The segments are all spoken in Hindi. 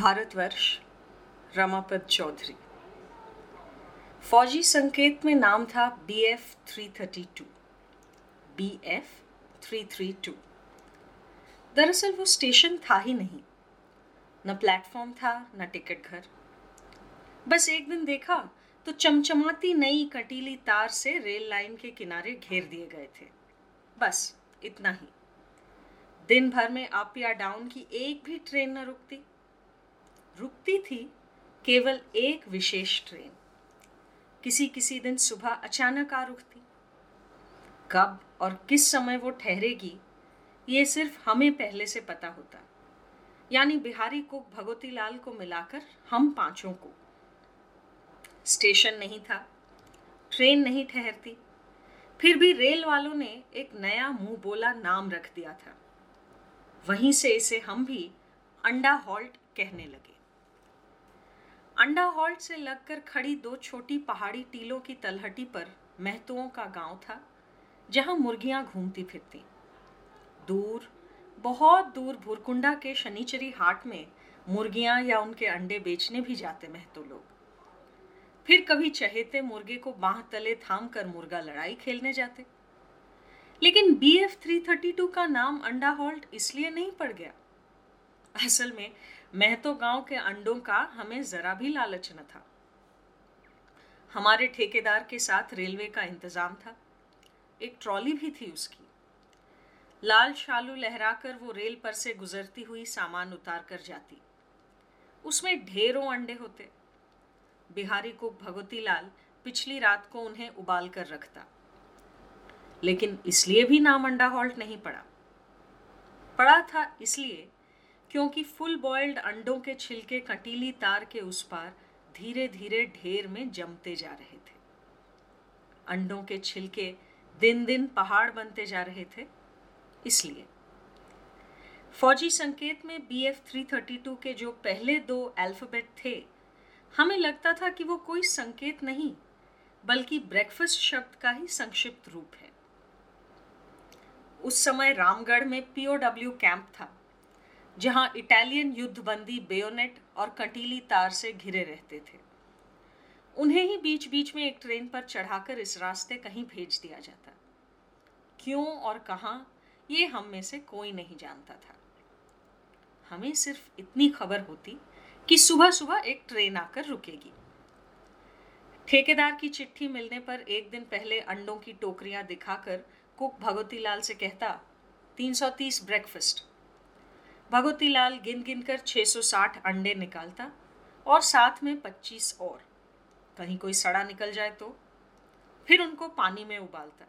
भारतवर्ष रमापत चौधरी। फौजी संकेत में नाम था B F three thirty two B F three three two दरअसल वो स्टेशन था ही नहीं। न प्लेटफॉर्म था, न टिकट घर। बस एक दिन देखा तो चमचमाती नई कटीली तार से रेल लाइन के किनारे घेर दिए गए थे। बस इतना ही। दिन भर में अप या डाउन की एक भी ट्रेन न रुकती। रुकती थी केवल एक विशेष ट्रेन। किसी किसी दिन सुबह अचानक आ रुकती। कब और किस समय वो ठहरेगी, ये सिर्फ़ हमें पहले से पता होता। यानी बिहारी को भगवती लाल को मिलाकर हम पाँचों को। स्टेशन नहीं था, ट्रेन नहीं ठहरती। फिर भी रेल वालों ने एक नया मुँह बोला नाम रख दिया था। वहीं से इसे हम भी अंडा हॉल्ट कहने लगे। अंडा हॉल्ट से लगकर खड़ी दो छोटी पहाड़ी टीलों की तलहटी पर महतुओं का गाँव था, जहाँ मुर्गियाँ घूमती फिरती। दूर, बहुत दूर भुरकुंडा के शनिचरी हाट में मुर्गियाँ या उनके अंडे बेचने भी जाते महतो लोग। फिर कभी चहेते मुर्गे को बाह तले थाम कर मुर्गा लड़ाई खेलने जाते। लेकिन B F three thirty two का नाम अंडा हॉल्ट इसलिए नहीं पड़ गया असल में महतो गाँव के अंडों का हमें जरा भी लालच न था। हमारे ठेकेदार के साथ रेलवे का इंतज़ाम था। एक ट्रॉली भी थी उसकी। लाल शालू लहराकर वो रेल पर से गुजरती हुई सामान उतार कर जाती। उसमें ढेरों अंडे होते। बिहारी को भगवती लाल पिछली रात को उन्हें उबाल कर रखता। लेकिन इसलिए भी नाम अंडा हॉल्ट नहीं पड़ा। पड़ा था इसलिए क्योंकि फुल बॉइल्ड अंडों के छिलके कटीली तार के उस पार धीरे धीरे ढेर में जमते जा रहे थे। अंडों के छिलके दिन दिन पहाड़ बनते जा रहे थे। इसलिए फौजी संकेत में B F three thirty two के जो पहले दो अल्फ़ाबेट थे, हमें लगता था कि वो कोई संकेत नहीं, बल्कि ब्रेकफास्ट शब्द का ही संक्षिप्त रूप है। उस समय रामगढ़ में पीओडब्ल्यू कैंप था। जहाँ इटालियन युद्धबंदी बेयोनेट और कटीली तार से घिरे रहते थे। उन्हें ही बीच बीच में एक ट्रेन पर चढ़ाकर इस रास्ते कहीं भेज दिया जाता। क्यों और कहा, ये हम में से कोई नहीं जानता था। हमें सिर्फ़ इतनी खबर होती कि सुबह सुबह एक ट्रेन आकर रुकेगी। ठेकेदार की चिट्ठी मिलने पर एक दिन पहले अंडों की टोकरियाँ दिखाकर कुक भगवती लाल से कहता 330 ब्रेकफास्ट भगवती लाल गिन गिन कर 660 अंडे निकालता और साथ में 25 और। कहीं कोई सड़ा निकल जाए तो। फिर उनको पानी में उबालता।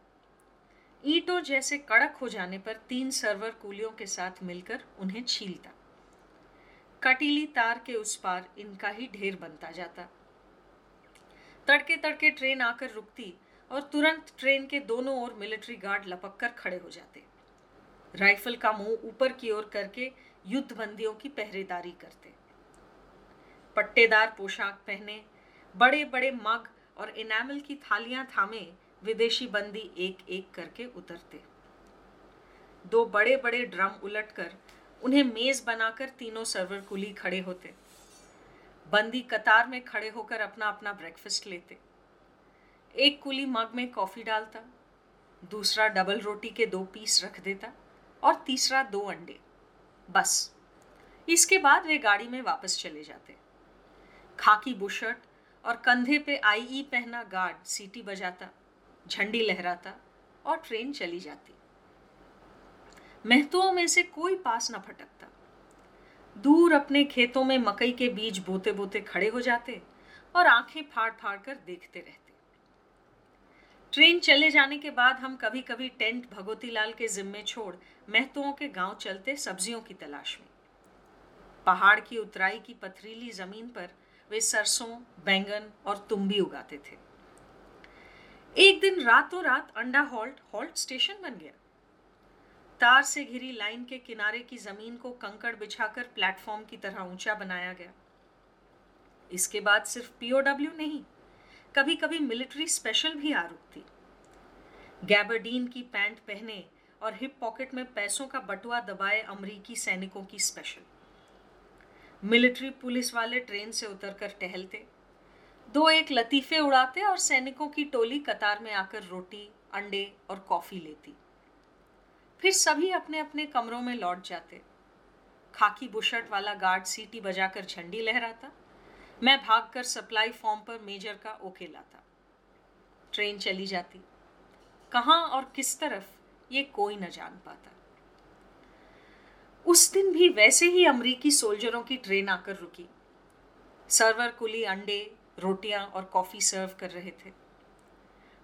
ईंटों जैसे कड़क हो जाने पर तीन सर्वर कूलियों के साथ मिलकर उन्हें छीलता। कटीली तार के उस पार इनका ही ढेर बनता जाता। तड़के तड़के ट्रेन आकर रुकती और तुरंत ट्रेन के दोनों ओर मिलिट्री गार्ड लपक कर खड़े हो जाते। राइफल का मुँह ऊपर की ओर करके युद्ध बंदियों की पहरेदारी करते। पट्टेदार पोशाक पहने बड़े बड़े मग और इनामल की थालियाँ थामे, विदेशी बंदी एक एक करके उतरते। दो बड़े बड़े ड्रम उलटकर उन्हें मेज बनाकर तीनों सर्वर कुली खड़े होते। बंदी कतार में खड़े होकर अपना अपना ब्रेकफास्ट लेते। एक कुली मग में कॉफ़ी डालता, दूसरा डबल रोटी के दो पीस रख देता और तीसरा दो अंडे। बस। इसके बाद वे गाड़ी में वापस चले जाते। खाकी बुशर्ट और कंधे पे आईई पहना गार्ड सीटी बजाता, झंडी लहराता और ट्रेन चली जाती। महतुओं में से कोई पास न फटकता। दूर अपने खेतों में मकई के बीज बोते बोते खड़े हो जाते और आँखें फाड़ फाड़ कर देखते रहते। ट्रेन चले जाने के बाद हम कभी कभी टेंट भगवती लाल के जिम्मे छोड़ महतुओं के गाँव चलते सब्जियों की तलाश में। पहाड़ की उतराई की पथरीली ज़मीन पर वे सरसों, बैंगन और तुम्बी उगाते थे। एक दिन रातों रात अंडा हॉल्ट हॉल्ट स्टेशन बन गया। तार से घिरी लाइन के किनारे की ज़मीन को कंकड़ बिछाकर प्लेटफॉर्म की तरह ऊँचा बनाया गया। इसके बाद सिर्फ़ पीओडब्ल्यू नहीं कभी कभी मिलिट्री स्पेशल भी आ रुकती। गैबरडीन की पैंट पहने और हिप पॉकेट में पैसों का बटुआ दबाए अमरीकी सैनिकों की स्पेशल। मिलिट्री पुलिस वाले ट्रेन से उतरकर टहलते। दो एक लतीफे उड़ाते और सैनिकों की टोली कतार में आकर रोटी, अंडे और कॉफ़ी लेती। फिर सभी अपने अपने कमरों में लौट जाते। खाकी बुशर्ट वाला गार्ड सीटी बजाकर झंडी लहराता। मैं भागकर सप्लाई फॉर्म पर मेजर का ओके लाता। ट्रेन चली जाती। कहाँ और किस तरफ़, ये कोई न जान पाता। उस दिन भी वैसे ही अमरीकी सोल्जरों की ट्रेन आकर रुकी। सर्वर कुली अंडे, रोटियाँ और कॉफ़ी सर्व कर रहे थे।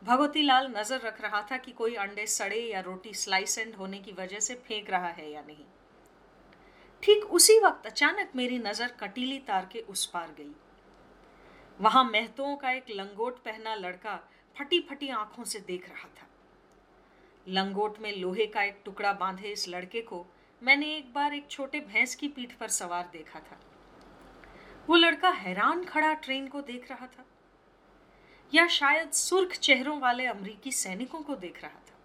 भगवती लाल नज़र रख रहा था कि कोई अंडे सड़े या रोटी स्लाइस एंड होने की वजह से फेंक रहा है या नहीं। ठीक उसी वक्त अचानक मेरी नज़र कटीली तार के उस पार गई। वहाँ महतों का एक लंगोट पहना लड़का फटी फटी आँखों से देख रहा था। लंगोट में लोहे का एक टुकड़ा बांधे इस लड़के को मैंने एक बार एक छोटे भैंस की पीठ पर सवार देखा था। वो लड़का हैरान खड़ा ट्रेन को देख रहा था या शायद सुर्ख चेहरों वाले अमरीकी सैनिकों को देख रहा था।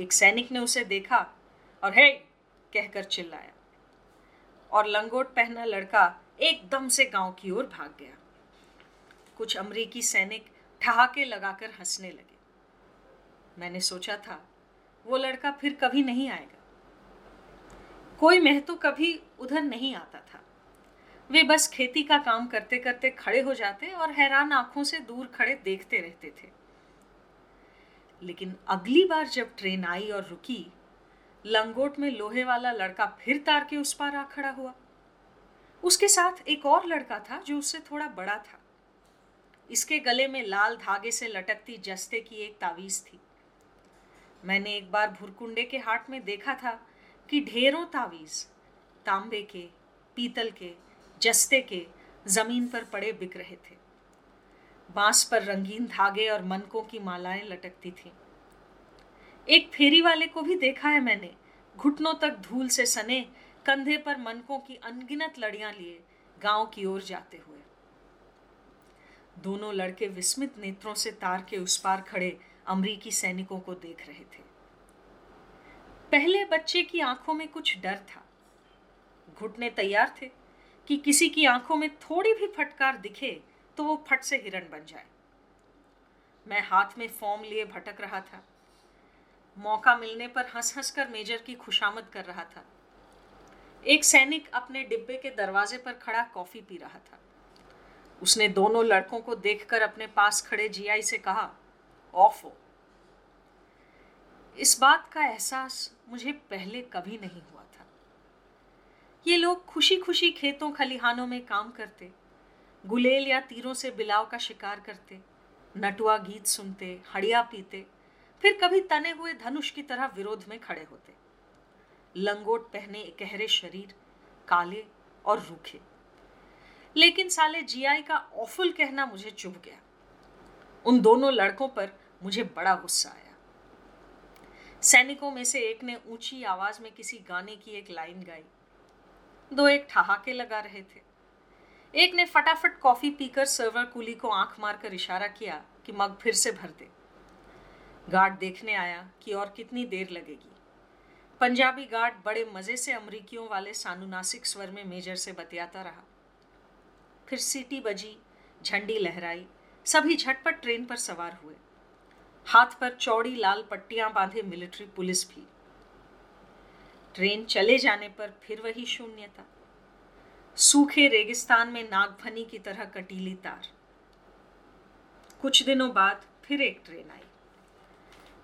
एक सैनिक ने उसे देखा और, हे! कहकर चिल्लाया। और लंगोट पहना लड़का एकदम से गाँव की ओर भाग गया। कुछ अमरीकी सैनिक ठहाके लगाकर हंसने लगे। मैंने सोचा था, वो लड़का फिर कभी नहीं आएगा। कोई महतो कभी उधर नहीं आता था। वे बस खेती का काम करते करते खड़े हो जाते और हैरान आँखों से दूर खड़े देखते रहते थे। लेकिन अगली बार जब ट्रेन आई और रुकी, लंगोट में लोहे वाला लड़का फिर तार के उस पार आ खड़ा हुआ। उसके साथ एक और लड़का था जो उससे थोड़ा बड़ा था। इसके गले में लाल धागे से लटकती जस्ते की एक तावीज थी। मैंने एक बार भुरकुंडे के हाट में देखा था कि ढेरों तावीज तांबे के, पीतल के, जस्ते के ज़मीन पर पड़े बिक रहे थे। बाँस पर रंगीन धागे और मनकों की मालाएँ लटकती थीं। एक फेरी वाले को भी देखा है मैंने, घुटनों तक धूल से सने कंधे पर मनकों की अनगिनत लड़ियाँ लिए गाँव की ओर जाते हुए। दोनों लड़के विस्मित नेत्रों से तार के उस पार खड़े अमरीकी सैनिकों को देख रहे थे। पहले बच्चे की आँखों में कुछ डर था। घुटने तैयार थे कि किसी की आँखों में थोड़ी भी फटकार दिखे तो वो फट से हिरण बन जाए। मैं हाथ में फॉर्म लिए भटक रहा था। मौका मिलने पर हंस हंस कर मेजर की खुशामद कर रहा था। एक सैनिक अपने डिब्बे के दरवाजे पर खड़ा कॉफ़ी पी रहा था। उसने दोनों लड़कों को देखकर अपने पास खड़े जीआई से कहा, ऑफ़ हो। इस बात का एहसास मुझे पहले कभी नहीं हुआ था। ये लोग खुशी खुशी खेतों खलिहानों में काम करते, गुलेल या तीरों से बिलाव का शिकार करते, नटुआ गीत सुनते, हड़िया पीते, फिर कभी तने हुए धनुष की तरह विरोध में खड़े होते। लंगोट पहने गहरे शरीर, काले और रूखे। लेकिन साले जीआई का ऑफुल कहना मुझे चुभ गया। उन दोनों लड़कों पर मुझे बड़ा गुस्सा आया। सैनिकों में से एक ने ऊँची आवाज़ में किसी गाने की एक लाइन गाई। दो एक ठहाके लगा रहे थे। एक ने फटाफट कॉफ़ी पीकर सर्वर कुली को आँख मारकर इशारा किया कि मग फिर से भर दे। गार्ड देखने आया कि और कितनी देर लगेगी। पंजाबी गार्ड बड़े मज़े से अमरीकियों वाले सानुनासिक स्वर में मेजर से बतियाता रहा। फिर सीटी बजी, झंडी लहराई, सभी झटपट ट्रेन पर सवार हुए। हाथ पर चौड़ी लाल पट्टियाँ बांधे मिलिट्री पुलिस भी। ट्रेन चले जाने पर फिर वही शून्यता। सूखे रेगिस्तान में नागफनी की तरह कटीली तार। कुछ दिनों बाद फिर एक ट्रेन आई।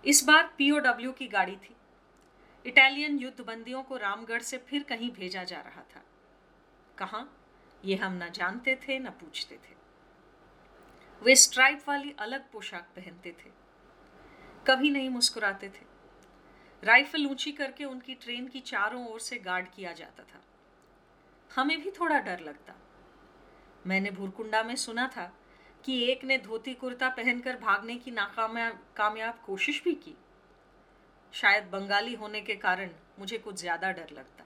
इस बार पीओडब्ल्यू की गाड़ी थी। इटालियन युद्ध बंदियों को रामगढ़ से फिर कहीं भेजा जा रहा था। कहा? ये हम न जानते थे, न पूछते थे। वे स्ट्राइप वाली अलग पोशाक पहनते थे। कभी नहीं मुस्कुराते थे। राइफल ऊँची करके उनकी ट्रेन की चारों ओर से गार्ड किया जाता था। हमें भी थोड़ा डर लगता। मैंने भूरकुंडा में सुना था कि एक ने धोती कुर्ता पहनकर भागने की नाकामयाब कामयाब कोशिश भी की। शायद बंगाली होने के कारण मुझे कुछ ज़्यादा डर लगता।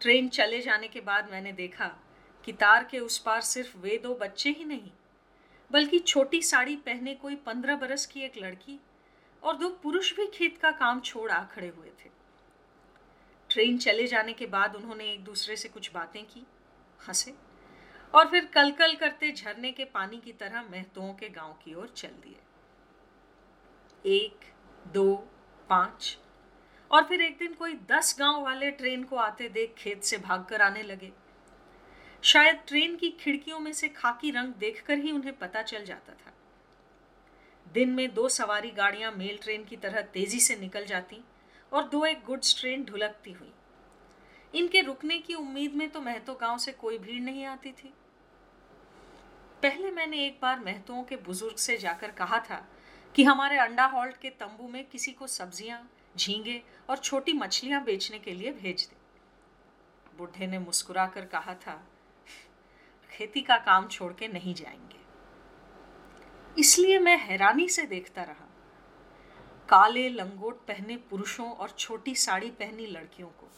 ट्रेन चले जाने के बाद मैंने देखा कि तार के उस पार सिर्फ़ वे दो बच्चे ही नहीं, बल्कि छोटी साड़ी पहने कोई पंद्रह बरस की एक लड़की और दो पुरुष भी खेत का काम छोड़ आ खड़े हुए थे। ट्रेन चले जाने के बाद उन्होंने एक दूसरे से कुछ बातें की, हंसे और फिर कल कल करते झरने के पानी की तरह महतों के गाँव की ओर चल दिए। एक दो, पाँच। और फिर एक दिन कोई दस गाँव वाले ट्रेन को आते देख खेत से भागकर आने लगे। शायद ट्रेन की खिड़कियों में से खाकी रंग देखकर ही उन्हें पता चल जाता था। दिन में दो सवारी गाड़ियाँ मेल ट्रेन की तरह तेज़ी से निकल जाती और दो एक गुड्स ट्रेन ढुलकती हुई। इनके रुकने की उम्मीद में तो महतो गाँव से कोई भीड़ नहीं आती थी। पहले मैंने एक बार महतों के बुज़ुर्ग से जाकर कहा था कि हमारे अंडा हॉल्ट के तंबू में किसी को सब्ज़ियाँ, झींगे और छोटी मछलियाँ बेचने के लिए भेज दे। बुढ़े ने मुस्कुराकर कहा था, खेती का काम छोड़ के नहीं जाएँगे। इसलिए मैं हैरानी से देखता रहा। काले लंगोट पहने पुरुषों और छोटी साड़ी पहनी लड़कियों को।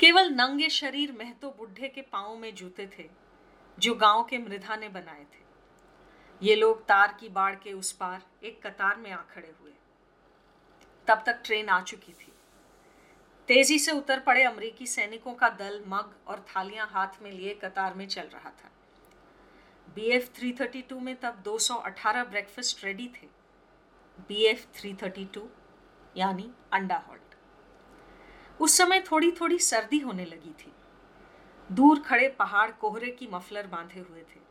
केवल नंगे शरीर महतो बुढ़े के पाओ में जूते थे, जो गाँव के मृधा ने बनाए थे। ये लोग तार की बाढ़ के उस पार एक कतार में आ खड़े हुए। तब तक ट्रेन आ चुकी थी। तेज़ी से उतर पड़े अमरीकी सैनिकों का दल मग और थालियाँ हाथ में लिए कतार में चल रहा था। B F three thirty two में तब 218 ब्रेकफास्ट रेडी थे। B F three thirty two यानी अंडा हॉल्ट। उस समय थोड़ी थोड़ी सर्दी होने लगी थी। दूर खड़े पहाड़ कोहरे की मफलर बांधे हुए थे।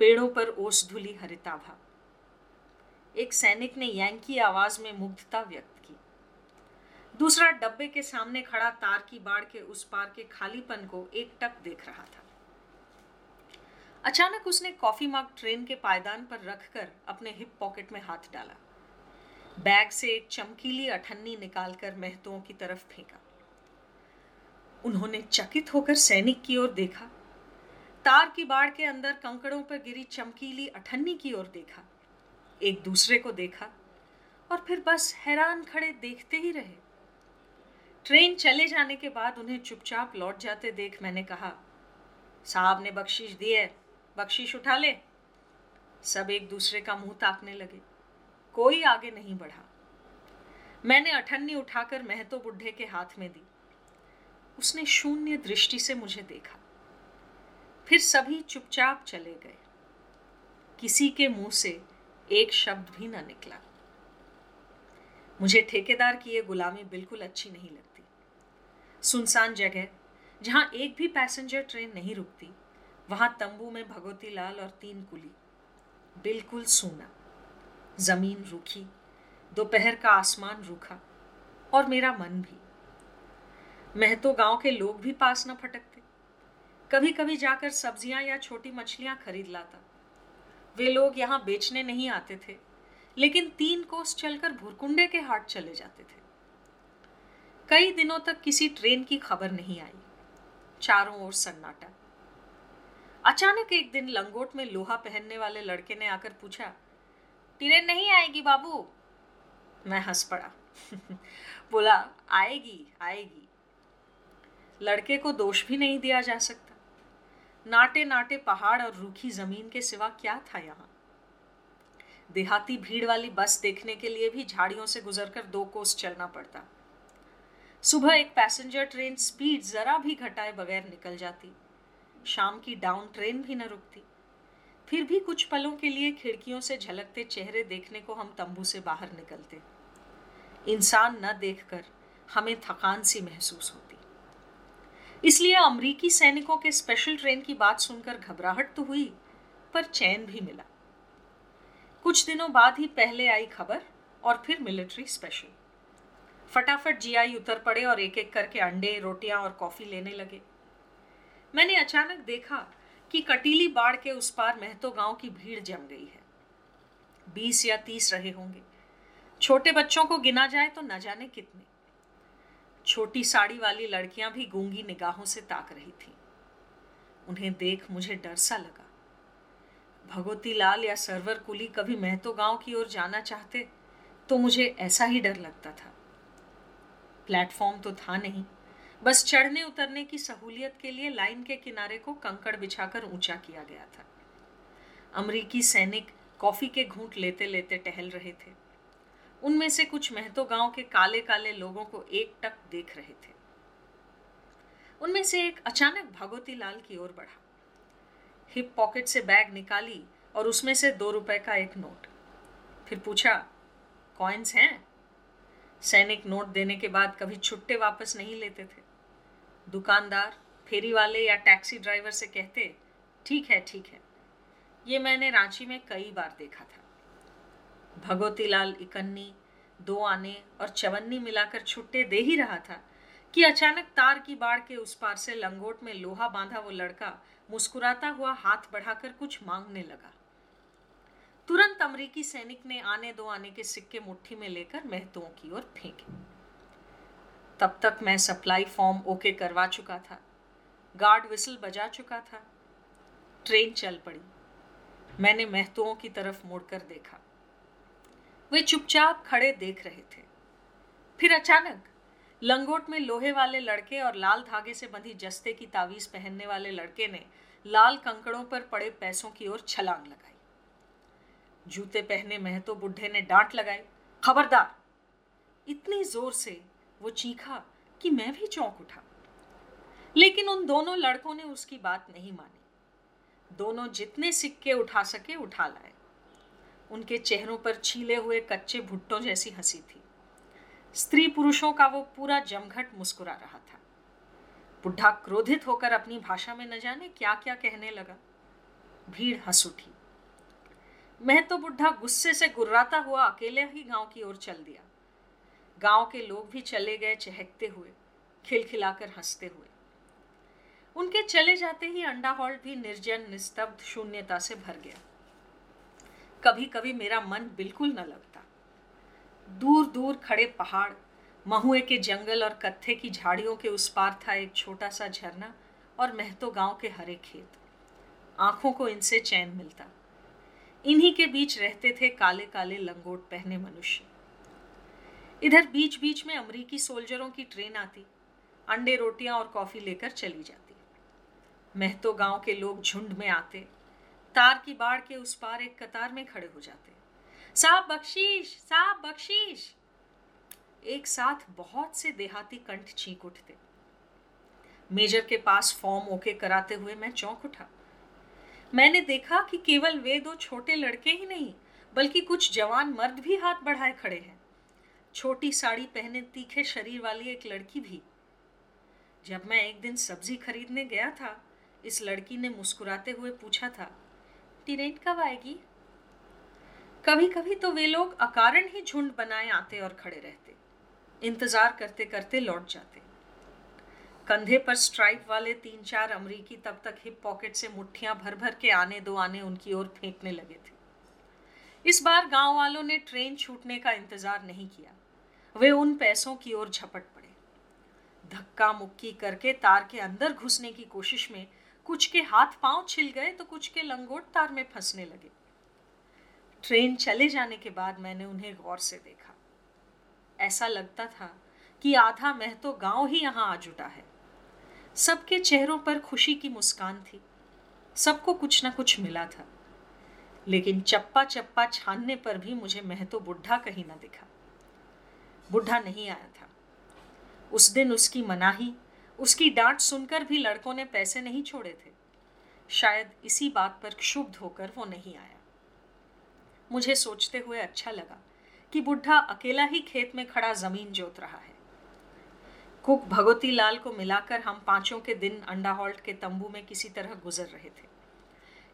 पेड़ों पर ओस धुली हरिताभा एक सैनिक ने यांकी आवाज़ में मुग्धता व्यक्त की। दूसरा डब्बे के सामने खड़ा तार की बाढ़ के उस पार के खालीपन को एक टक देख रहा था। अचानक उसने कॉफ़ी मग ट्रेन के पायदान पर रखकर अपने हिप पॉकेट में हाथ डाला। बैग से एक चमकीली अठन्नी निकालकर महतों की तरफ़ फेंका। उन्होंने चकित होकर सैनिक की ओर देखा। तार की बाढ़ के अंदर कंकड़ों पर गिरी चमकीली अठन्नी की ओर देखा, एक दूसरे को देखा और फिर बस हैरान खड़े देखते ही रहे। ट्रेन चले जाने के बाद उन्हें चुपचाप लौट जाते देख मैंने कहा, साहब ने बख्शीश दी है, बख्शीश उठा ले। सब एक दूसरे का मुँह ताकने लगे, कोई आगे नहीं बढ़ा। मैंने अठन्नी उठाकर महतो बुढ़े के हाथ में दी। उसने शून्य दृष्टि से मुझे देखा। फिर सभी चुपचाप चले गए। किसी के मुँह से एक शब्द भी ना निकला। मुझे ठेकेदार की यह गुलामी बिल्कुल अच्छी नहीं लगती। सुनसान जगह, जहाँ एक भी पैसेंजर ट्रेन नहीं रुकती, वहाँ तंबू में भगवती लाल और तीन कुली। बिल्कुल सूना। ज़मीन रूखी, दोपहर का आसमान रूखा, और मेरा मन भी। मैं तो गाँव के लोग भी पास न फटकते। कभी कभी जाकर सब्ज़ियाँ या छोटी मछलियाँ खरीद लाता। वे लोग यहाँ बेचने नहीं आते थे, लेकिन तीन कोस चलकर भुरकुंडे के हाट चले जाते थे। कई दिनों तक किसी ट्रेन की खबर नहीं आई। चारों ओर सन्नाटा। अचानक एक दिन लंगोट में लोहा पहनने वाले लड़के ने आकर पूछा, ट्रेन नहीं आएगी बाबू? मैं हंस पड़ा। बोला, आएगी आएगी। लड़के को दोष भी नहीं दिया जा सकता। नाटे नाटे पहाड़ और रूखी ज़मीन के सिवा क्या था यहाँ? देहाती भीड़ वाली बस देखने के लिए भी झाड़ियों से गुजरकर दो कोस चलना पड़ता। सुबह एक पैसेंजर ट्रेन स्पीड जरा भी घटाए बगैर निकल जाती। शाम की डाउन ट्रेन भी न रुकती। फिर भी कुछ पलों के लिए खिड़कियों से झलकते चेहरे देखने को हम तंबू से बाहर निकलते। इंसान न देखकर हमें थकान सी महसूस होती। इसलिए अमरीकी सैनिकों के स्पेशल ट्रेन की बात सुनकर घबराहट तो हुई, पर चैन भी मिला। कुछ दिनों बाद ही पहले आई खबर और फिर मिलिट्री स्पेशल। फटाफट जीआई उतर पड़े और एक एक करके अंडे, रोटियाँ और कॉफ़ी लेने लगे। मैंने अचानक देखा कि कटीली बाढ़ के उस पार महतो गाँव की भीड़ जम गई है। बीस या तीस रहे होंगे। छोटे बच्चों को गिना जाए तो न जाने कितने। छोटी साड़ी वाली लड़कियाँ भी गूँगी निगाहों से ताक रही थीं। उन्हें देख मुझे डर सा लगा। भगवती लाल या सरवर कुली कभी महतो गाँव की ओर जाना चाहते तो मुझे ऐसा ही डर लगता था। प्लेटफॉर्म तो था नहीं, बस चढ़ने उतरने की सहूलियत के लिए लाइन के किनारे को कंकड़ बिछाकर ऊँचा किया गया था। अमरीकी सैनिक कॉफ़ी के घूंट लेते लेते टहल रहे थे। उनमें से कुछ महतो गाँव के काले काले लोगों को एक टक देख रहे थे। उनमें से एक अचानक भगवती लाल की ओर बढ़ा। हिप पॉकेट से बैग निकाली और उसमें से दो रुपए का एक नोट। फिर पूछा, कॉइन्स हैं? सैनिक नोट देने के बाद कभी छुट्टे वापस नहीं लेते थे। दुकानदार, फेरी वाले या टैक्सी ड्राइवर से कहते, ठीक है ठीक है। ये मैंने रांची में कई बार देखा था। भगवती लाल इकन्नी, दो आने और चवन्नी मिलाकर छुट्टे दे ही रहा था कि अचानक तार की बाढ़ के उस पार से लंगोट में लोहा बांधा वो लड़का मुस्कुराता हुआ हाथ बढ़ाकर कुछ मांगने लगा। तुरंत अमरीकी सैनिक ने आने दो आने के सिक्के मुट्ठी में लेकर महतों की ओर फेंके। तब तक मैं सप्लाई फॉर्म ओके करवा चुका था। गार्ड विसल बजा चुका था। ट्रेन चल पड़ी। मैंने महतुओं की तरफ़ मुड़कर देखा। वे चुपचाप खड़े देख रहे थे। फिर अचानक लंगोट में लोहे वाले लड़के और लाल धागे से बंधी जस्ते की तावीज पहनने वाले लड़के ने लाल कंकड़ों पर पड़े पैसों की ओर छलांग लगाई। जूते पहने महतो बुढ़े ने डांट लगाई, खबरदार। इतनी ज़ोर से वो चीखा कि मैं भी चौंक उठा। लेकिन उन दोनों लड़कों ने उसकी बात नहीं मानी। दोनों जितने सिक्के उठा सके उठा लाए। उनके चेहरों पर छीले हुए कच्चे भुट्टों जैसी हँसी थी। स्त्री पुरुषों का वो पूरा जमघट मुस्कुरा रहा था। बुढ़ा क्रोधित होकर अपनी भाषा में न जाने क्या क्या कहने लगा। भीड़ हंस उठी। मैं तो बुढ़ा गुस्से से गुर्राता हुआ अकेले ही गाँव की ओर चल दिया। गाँव के लोग भी चले गए चहकते हुए, खिलखिलाकर हँसते हुए। उनके चले जाते ही अंडा हॉल भी निर्जन, निस्तब्ध शून्यता से भर गया। कभी कभी मेरा मन बिल्कुल न लगता। दूर दूर खड़े पहाड़, महुए के जंगल और कत्थे की झाड़ियों के उस पार था एक छोटा सा झरना और महतो गाँव के हरे खेत। आँखों को इनसे चैन मिलता। इन्हीं के बीच रहते थे काले काले लंगोट पहने मनुष्य। इधर बीच बीच में अमरीकी सोल्जरों की ट्रेन आती। अंडे, रोटियाँ और कॉफ़ी लेकर चली जाती। महतो गाँव के लोग झुंड में आते। तार की बाढ़ के उस पार एक कतार में खड़े हो जाते साहब बख्शीश साहब बख्शीश। एक साथ बहुत से देहाती कंठ चीख उठते। मेजर के पास फॉर्म ओके कराते हुए मैं चौंक उठा। मैंने देखा कि केवल वे दो छोटे लड़के ही नहीं, बल्कि कुछ जवान मर्द भी हाथ बढ़ाए खड़े हैं। छोटी साड़ी पहने तीखे शरीर वाली एक लड़की भी। जब मैं एक दिन सब्ज़ी खरीदने गया था, इस लड़की ने मुस्कुराते हुए पूछा था टिरेट कब आएगी? कभी कभी तो वे लोग अकारण ही झुंड बनाए आते और खड़े रहते, इंतज़ार करते करते लौट जाते। कंधे पर स्ट्राइप वाले तीन चार अमरीकी तब तक हिप पॉकेट से मुट्ठियाँ भर भर के आने दो आने उनकी ओर फेंकने लगे थे। इस बार गाँव वालों ने ट्रेन छूटने का इंतज़ार नहीं किया। वे उन पैसों की ओर झपट पड़े। धक्का मुक्की करके तार के अंदर घुसने की कोशिश में कुछ के हाथ पाँव छिल गए तो कुछ के लंगोट तार में फंसने लगे। ट्रेन चले जाने के बाद मैंने उन्हें गौर से देखा। ऐसा लगता था कि आधा मह तो गाँव ही यहाँ आ जुटा है। सबके चेहरों पर खुशी की मुस्कान थी। सबको कुछ ना कुछ मिला था। लेकिन चप्पा चप्पा छानने पर भी मुझे महतो बुढ़ा कहीं ना दिखा। बुढ़ा नहीं आया था। उस दिन उसकी मनाही उसकी डांट सुनकर भी लड़कों ने पैसे नहीं छोड़े थे। शायद इसी बात पर क्षुब्ध होकर वो नहीं आया। मुझे सोचते हुए अच्छा लगा कि बुढ़ा अकेला ही खेत में खड़ा ज़मीन जोत रहा है। कुक भगवती लाल को मिलाकर हम पाँचों के दिन अंडा हॉल्ट के तंबू में किसी तरह गुजर रहे थे।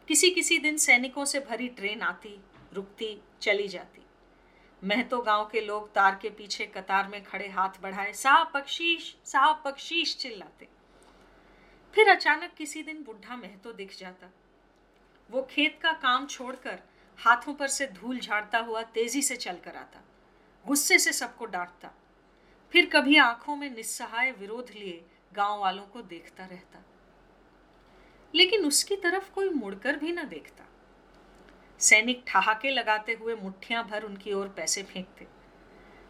किसी किसी दिन सैनिकों से भरी ट्रेन आती, रुकती, चली जाती। महतो गाँव के लोग तार के पीछे कतार में खड़े हाथ बढ़ाए साहब बख्शीश साहब बख्शीश चिल्लाते। फिर अचानक किसी दिन बुढ़ा महतो दिख जाता। वो खेत का काम छोड़कर हाथों पर से धूल झाड़ता हुआ तेज़ी से चल कर आता, गुस्से से सबको डांटता। फिर कभी आँखों में निस्सहाय विरोध लिए गाँव वालों को देखता रहता। लेकिन उसकी तरफ़ कोई मुड़कर भी न देखता। सैनिक ठहाके लगाते हुए मुट्ठियाँ भर उनकी ओर पैसे फेंकते।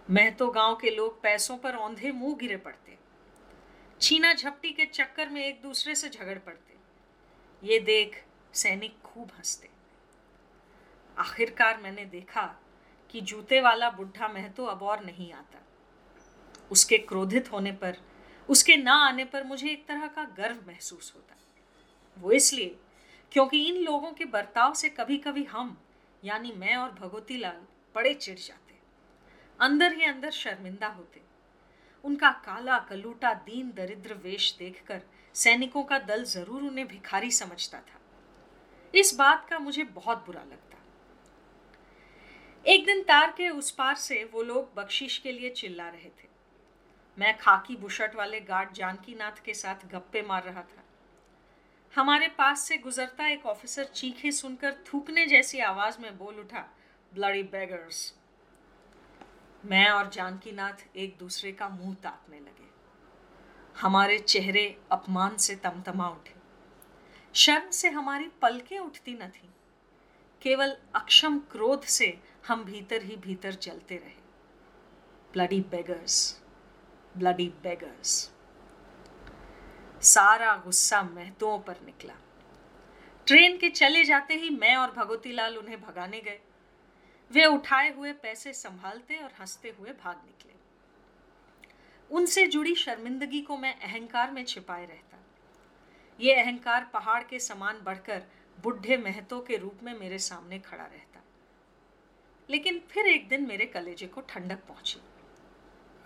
मैं तो गाँव के लोग पैसों पर औंधे मुँह गिरे पड़ते। छीना झपटी के चक्कर में एक दूसरे से झगड़ पड़ते। ये देख सैनिक खूब हँसते। आखिरकार मैंने देखा कि जूते वाला बुढ़ा महतो अब और नहीं आता। उसके क्रोधित होने पर, उसके ना आने पर मुझे एक तरह का गर्व महसूस होता। वो इसलिए क्योंकि इन लोगों के बर्ताव से कभी कभी हम, यानी मैं और भगवती लाल बड़े चिढ़ जाते। अंदर ही अंदर शर्मिंदा होते। उनका काला, कलूटा, दीन, दरिद्र वेश देखकर सैनिकों का दल ज़रूर उन्हें भिखारी समझता था। इस बात का मुझे बहुत बुरा लगता। एक दिन तार के उस पार से वो लोग बख्शीश के लिए चिल्ला रहे थे। मैं खाकी बुशर्ट वाले गार्ड जानकी नाथ के साथ गप्पे मार रहा था। हमारे पास से गुजरता एक ऑफिसर चीखे सुनकर थूकने जैसी आवाज़ में बोल उठा ब्लडी बैगर्स मैं और जानकीनाथ एक दूसरे का मुँह ताकने लगे। हमारे चेहरे अपमान से तमतमा उठे। शर्म से हमारी पलकें उठती न थी। केवल अक्षम क्रोध से हम भीतर ही भीतर चलते रहे। ब्लडी बेगर्स ब्लडी बेगर्स सारा गुस्सा महतों पर निकला। ट्रेन के चले जाते ही मैं और भगवती लाल उन्हें भगाने गए। वे उठाए हुए पैसे संभालते और हँसते हुए भाग निकले। उनसे जुड़ी शर्मिंदगी को मैं अहंकार में छिपाए रहता। ये अहंकार पहाड़ के समान बढ़कर बुढ़े महतों के रूप में मेरे सामने खड़ा रहता। लेकिन फिर एक दिन मेरे कलेजे को ठंडक पहुँची।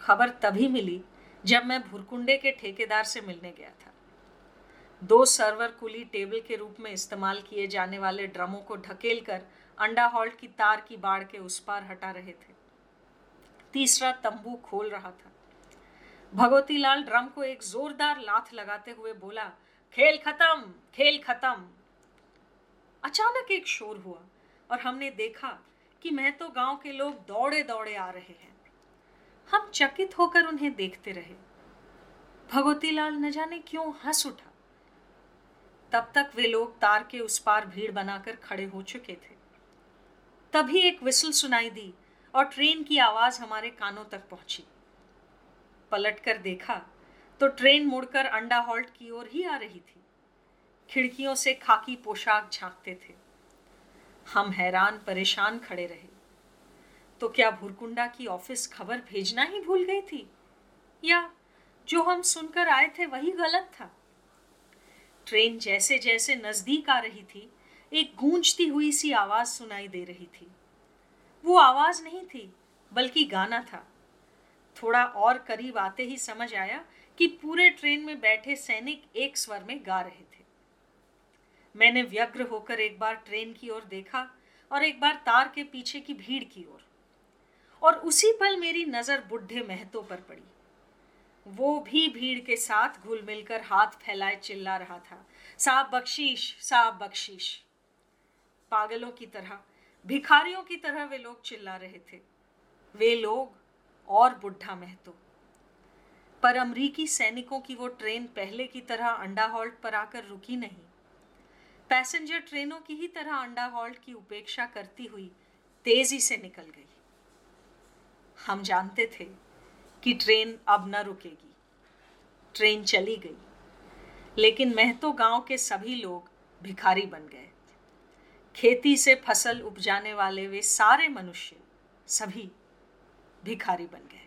खबर तभी मिली जब मैं भुरकुंडे के ठेकेदार से मिलने गया था। दो सर्वर कुली टेबल के रूप में इस्तेमाल किए जाने वाले ड्रमों को ढकेल कर अंडा हॉल्ट की तार की बाढ़ के उस पार हटा रहे थे। तीसरा तंबू खोल रहा था। भगवती लाल ड्रम को एक जोरदार लाथ लगाते हुए बोला, खेल खत्म खेल खत्म! अचानक एक शोर हुआ और हमने देखा कि मैं तो गाँव के लोग दौड़े दौड़े आ रहे हैं। हम चकित होकर उन्हें देखते रहे। भगवती लाल न जाने क्यों हंस उठा। तब तक वे लोग तार के उस पार भीड़ बनाकर खड़े हो चुके थे। तभी एक विसल सुनाई दी और ट्रेन की आवाज़ हमारे कानों तक पहुँची। पलट कर देखा तो ट्रेन मुड़कर अंडा हॉल्ट की ओर ही आ रही थी। खिड़कियों से खाकी पोशाक झांकते थे। हम हैरान, परेशान खड़े रहे। तो क्या भुरकुंडा की ऑफ़िस खबर भेजना ही भूल गई थी? या जो हम सुनकर आए थे वही गलत था? ट्रेन जैसे जैसे नज़दीक आ रही थी, एक गूंजती हुई सी आवाज़ सुनाई दे रही थी। वो आवाज़ नहीं थी, बल्कि गाना था। थोड़ा और करीब आते ही समझ आया कि पूरे ट्रेन में बैठे सैनिक एक स्वर में गा रहे थे। मैंने व्यग्र होकर एक बार ट्रेन की ओर देखा और एक बार तार के पीछे की भीड़ की ओर। और उसी पल मेरी नज़र बुढ़े महतो पर पड़ी। वो भी भीड़ के साथ घुल मिलकर हाथ फैलाए, चिल्ला रहा था। साहब बख्शीश साहब बख्शीश। पागलों की तरह, भिखारियों की तरह वे लोग चिल्ला रहे थे। वे लोग और बुढ़ा महतो। पर अमरीकी सैनिकों की वो ट्रेन पहले की तरह अंडा हॉल्ट पर आकर रुकी नहीं। पैसेंजर ट्रेनों की ही तरह अंडा हॉल्ट की उपेक्षा करती हुई तेज़ी से निकल गई। हम जानते थे कि ट्रेन अब न रुकेगी। ट्रेन चली गई। लेकिन महतो गाँव के सभी लोग भिखारी बन गए। खेती से फ़सल उपजाने वाले वे सारे मनुष्य सभी भिखारी बन गए।